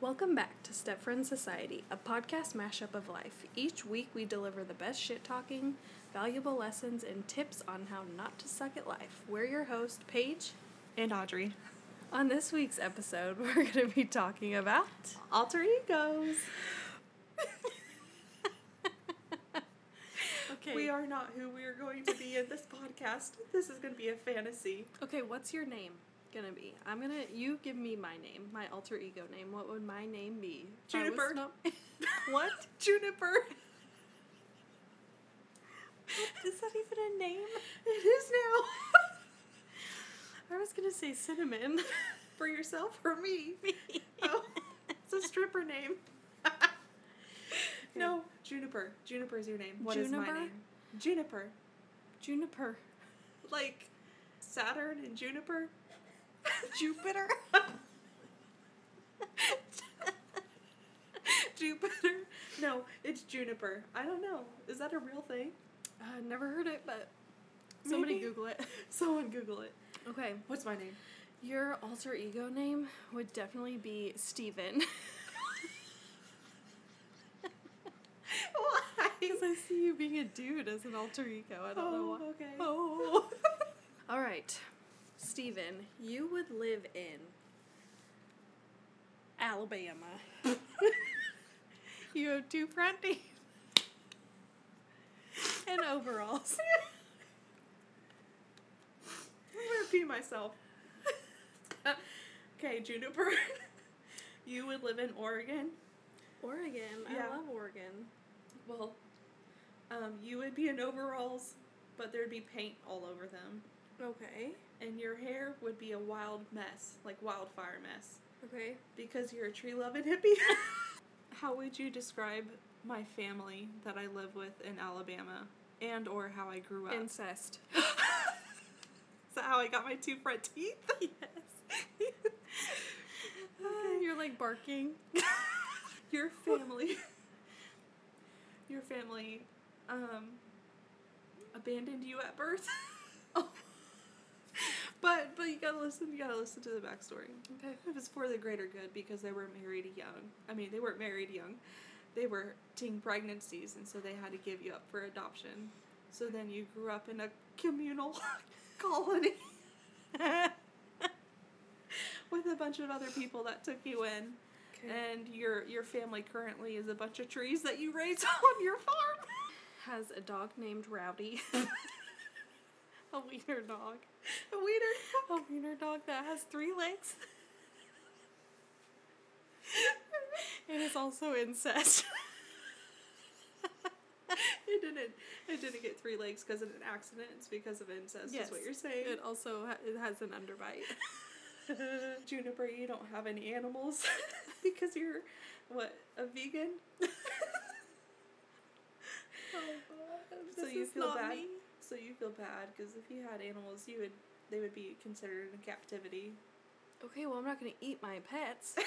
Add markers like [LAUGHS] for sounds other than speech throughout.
Welcome back to Step Stepfriend Society, a podcast mashup of life. Each week we deliver the best shit talking, valuable lessons, and tips on how not to suck at life. We're your host, Paige. And Audrey. On this week's episode, [LAUGHS] we're going to be talking about Alter egos. [LAUGHS] Okay. We are not who we are going to be in this podcast. This is going to be a fantasy. Okay, what's your name gonna be? I'm gonna you give me my name, my alter ego name. What would my name be? Juniper. not- [LAUGHS] what? Juniper. Is that even a name? It is now. [LAUGHS] I was gonna say cinnamon. [LAUGHS] For yourself or me? Oh, it's a stripper name. no, Juniper. Juniper is your name. What is Juniper? my name? Juniper. Juniper. Like Saturn and Juniper. [LAUGHS] Jupiter. [LAUGHS] Jupiter. No, it's Juniper. I don't know. Is that a real thing? Uh, never heard it, but somebody Maybe. Google it. [LAUGHS] Someone Google it. Okay, What's my name? your alter ego name would definitely be Steven. Why? Because I see you being a dude as an alter ego. I don't know why. okay. Oh. All right, Steven, you would live in Alabama. [LAUGHS] you have two front teeth and overalls. I'm gonna pee myself. okay, Juniper. [LAUGHS] you would live in Oregon. Oregon. Yeah. I love Oregon. Well, um, you would be in overalls, but there'd be paint all over them. Okay. And your hair would be a wild mess, like wildfire mess. Okay. Because you're a tree loving hippie. [LAUGHS] how would you describe my family that I live with in Alabama? And or how I grew up? Incest. [LAUGHS] Is that how I got my two front teeth? [LAUGHS] yes. You're like barking. your family your family um abandoned you at birth. But but you gotta listen you gotta listen to the backstory Okay. it was for the greater good because they were married young i mean they weren't married young they were teen pregnancies and so they had to give you up for adoption so then you grew up in a communal [LAUGHS] colony [LAUGHS] with a bunch of other people that took you in Okay. and your your family currently is a bunch of trees that you raise [LAUGHS] on your farm. Has a dog named Rowdy. A wiener dog. A wiener. A wiener dog that has three legs. [LAUGHS] and is also incest. It didn't. It didn't get three legs because of an accident. It's because of incest. Is what you're saying. It also ha- it has an underbite. [LAUGHS] [LAUGHS] Juniper, you don't have any animals because you're what a vegan. Oh God, so This you is feel not bad. me. So you feel bad because if you had animals, you would they would be considered in captivity. Okay, well I'm not gonna eat my pets. [LAUGHS]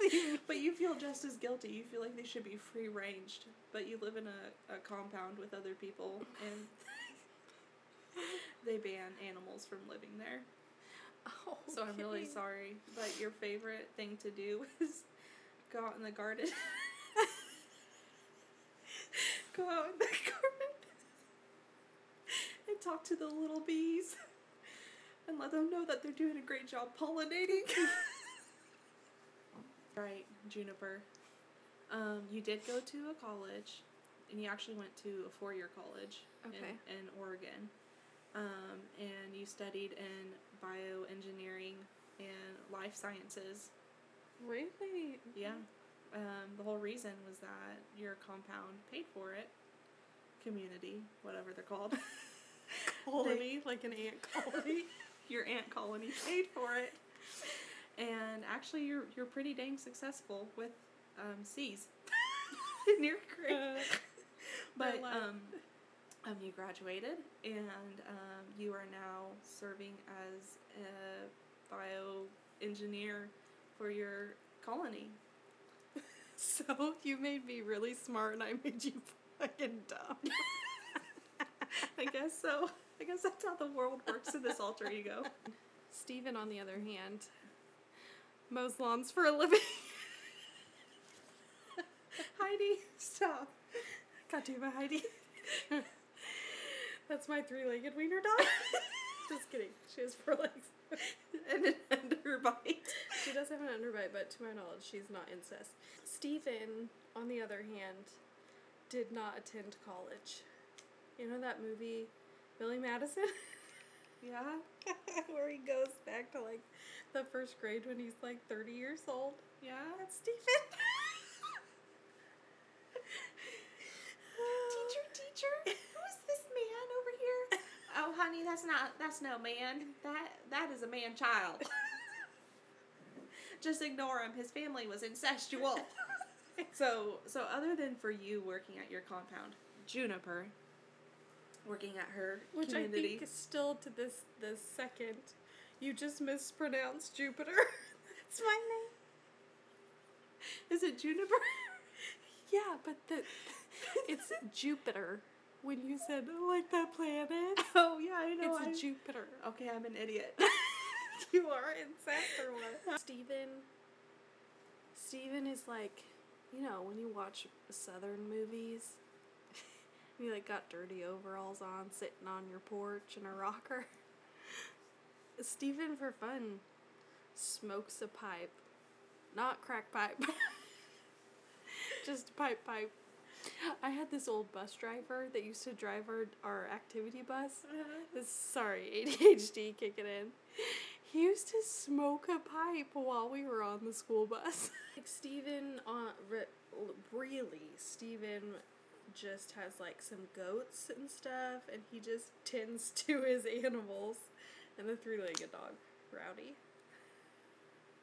[LAUGHS] But you feel just as guilty. You feel like they should be free ranged, but you live in a, a compound with other people and they ban animals from living there. Oh, so I'm really sorry. But your favorite thing to do [LAUGHS] is go out in the garden. go out in the garden and talk to the little bees [LAUGHS] and let them know that they're doing a great job pollinating. [LAUGHS] right, Juniper. Um, you did go to a college, and you actually went to a four-year college Okay. in, in Oregon. Um, and you studied in bioengineering and life sciences. Really? Yeah. Um, the whole reason was that your compound paid for it. Community, whatever they're called. [LAUGHS] Colony, like an ant [LAUGHS] colony. your ant colony paid for it. And actually, you're you're pretty dang successful with um, C's [LAUGHS] in your grade. but um, um, you graduated, and um, you are now serving as a bioengineer for your colony. [LAUGHS] So you made me really smart and I made you fucking dumb. I guess so. I guess that's how the world works in this alter ego. [LAUGHS] Steven, on the other hand, mows lawns for a living. [LAUGHS] Heidi, stop. God damn it, Heidi. That's my three-legged wiener dog. [LAUGHS] Just kidding. She has four legs. and an underbite. She does have an underbite, but to my knowledge, she's not incest. Stephen, on the other hand, did not attend college. You know that movie, Billy Madison? [LAUGHS] Yeah. [LAUGHS] Where he goes back to like the first grade when he's like 30 years old. Yeah. That's Stephen. [LAUGHS] teacher, teacher, who's this man over here? Oh, honey, that's not that's no man. That that is a man child. Just ignore him. His family was incestual. so so other than for you working at your compound, Juniper working at her Which community. I think is still to this this second, you just mispronounced Jupiter. [LAUGHS] That's my name. is it Juniper? [LAUGHS] Yeah, but the it's Jupiter. When you said like that planet, [LAUGHS] oh yeah, I know. it's I- Jupiter. okay, I'm an idiot. you are incest or what? Steven. Steven is like, you know, when you watch Southern movies, you like got dirty overalls on, sitting on your porch in a rocker. [LAUGHS] Stephen, for fun, smokes a pipe. Not crack pipe. [LAUGHS] Just pipe pipe. I had this old bus driver that used to drive our, our activity bus. Mm-hmm. This sorry, [LAUGHS] ADHD kicking in. He used to smoke a pipe while we were on the school bus. like Stephen, on uh, re- really Steven just has like some goats and stuff and he just [LAUGHS] tends to his animals and the three-legged dog, Rowdy.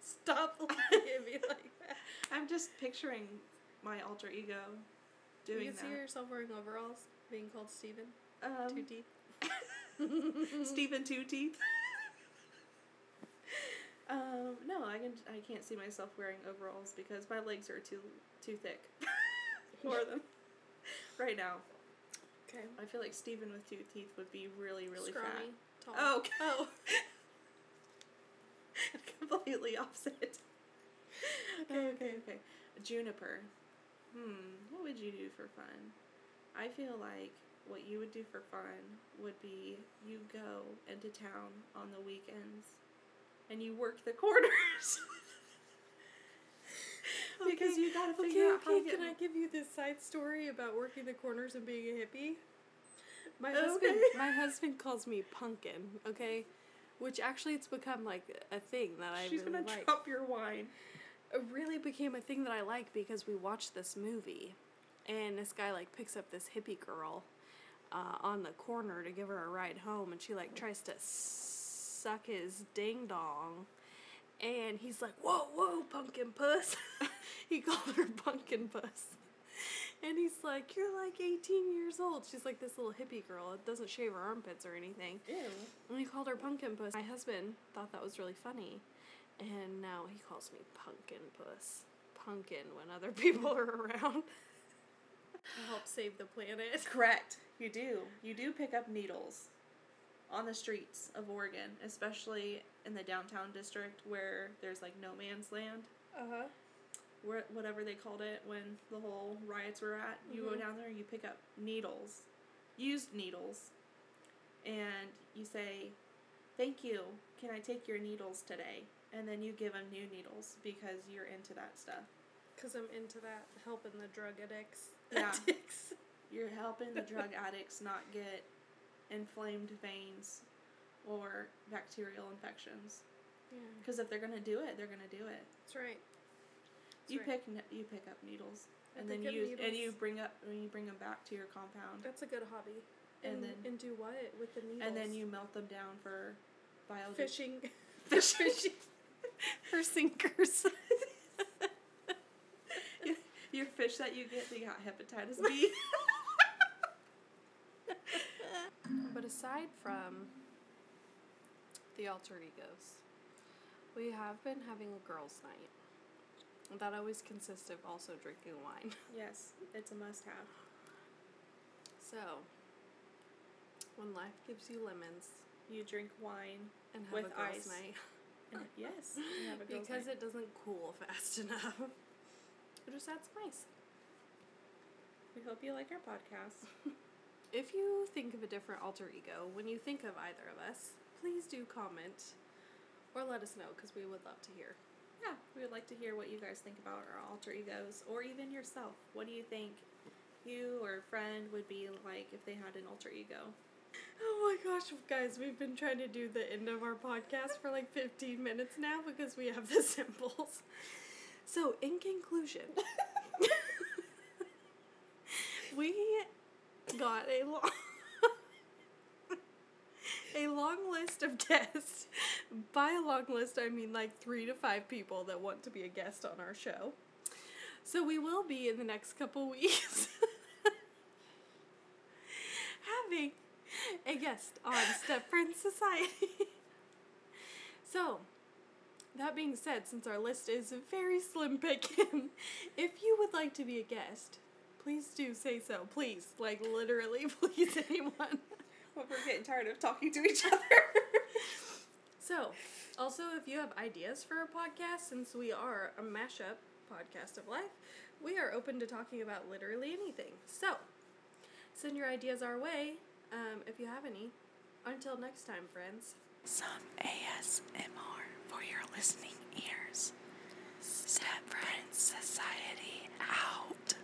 Stop looking at me like that. [LAUGHS] I'm just picturing my alter ego doing you can see that. yourself wearing overalls, being called Steven. Um, Two teeth. [LAUGHS] Stephen Two Teeth. um, no, I can. I can't see myself wearing overalls because my legs are too too thick for them right now. Okay. I feel like Stephen with two teeth would be really really Scrawny, tall. fat. Oh, okay. Oh. [LAUGHS] completely opposite. okay, [LAUGHS] okay, okay. Juniper. Hmm, what would you do for fun? I feel like what you would do for fun would be you go into town on the weekends and you work the [LAUGHS] corners. Because Okay, you gotta Okay, figure out how okay, to get can I give you this side story about working the corners and being a hippie? My husband my husband calls me pumpkin, okay? Which actually it's become like a thing that I She's really gonna like. drop your wine. It really became a thing that I like because we watched this movie and this guy like picks up this hippie girl uh, on the corner to give her a ride home and she like tries to suck his ding dong and he's like whoa whoa pumpkin puss. [LAUGHS] He called her pumpkin puss. And he's like you're like 18 years old. She's like this little hippie girl. It doesn't shave her armpits or anything. Ew. and he called her pumpkin puss. My husband thought that was really funny. And now he calls me pumpkin puss. Pumpkin when other people are around. [LAUGHS] I help save the planet. Correct. You do. You do pick up needles on the streets of Oregon, especially in the downtown district where there's like no man's land, uh-huh where whatever they called it when the whole riots were at. You go Mhm. down there, you pick up needles, used needles, and you say, "Thank you. Can I take your needles today?" And then you give them new needles because you're into that stuff. because i'm into that helping the drug addicts Yeah. [LAUGHS] addicts. You're helping the drug [LAUGHS] addicts not get inflamed veins or bacterial infections. yeah Because if they're gonna do it, they're gonna do it. that's right That's you right. pick you pick up needles, I and then you and you bring up when you bring them back to your compound, that's a good hobby And and, then- and do what with the needles and then you melt them down for bio fishing [LAUGHS] fishing. [LAUGHS] for sinkers [LAUGHS] Your fish that you get, they got hepatitis B. But aside from the alter egos, we have been having a girls' night. That always consists of also drinking wine. [LAUGHS] yes, it's a must-have. So, when life gives you lemons You drink wine and have With a girls' ice. night, [LAUGHS] yes, we have a girls' because night. it doesn't cool [LAUGHS] fast enough. It just adds spice. We hope you like our podcast. If you think of a different alter ego when you think of either of us, please do comment or let us know because we would love to hear. Yeah, we would like to hear what you guys think about our alter egos, or even yourself. What do you think you or a friend would be like if they had an alter ego? Oh my gosh, guys, we've been trying to do the end of our podcast for like 15 minutes now because we have the symbols. So, in conclusion, [LAUGHS] we got a long [LAUGHS] a long list of guests. By a long list, I mean like 3 to 5 people that want to be a guest on our show. So, we will be in the next couple [LAUGHS] weeks having a guest on Step Friends Society. [LAUGHS] so, that being said, since our list is a very slim picking, if you would like to be a guest, please do say so. Please, like literally, [LAUGHS] please, anyone. Well, we're getting tired of talking to each other. [LAUGHS] So, also, if you have ideas for a podcast, since we are a mashup podcast of life, we are open to talking about literally anything. So, send your ideas our way um, if you have any. Until next time, friends. Some ASMR for your listening ears. Step Friends Society out.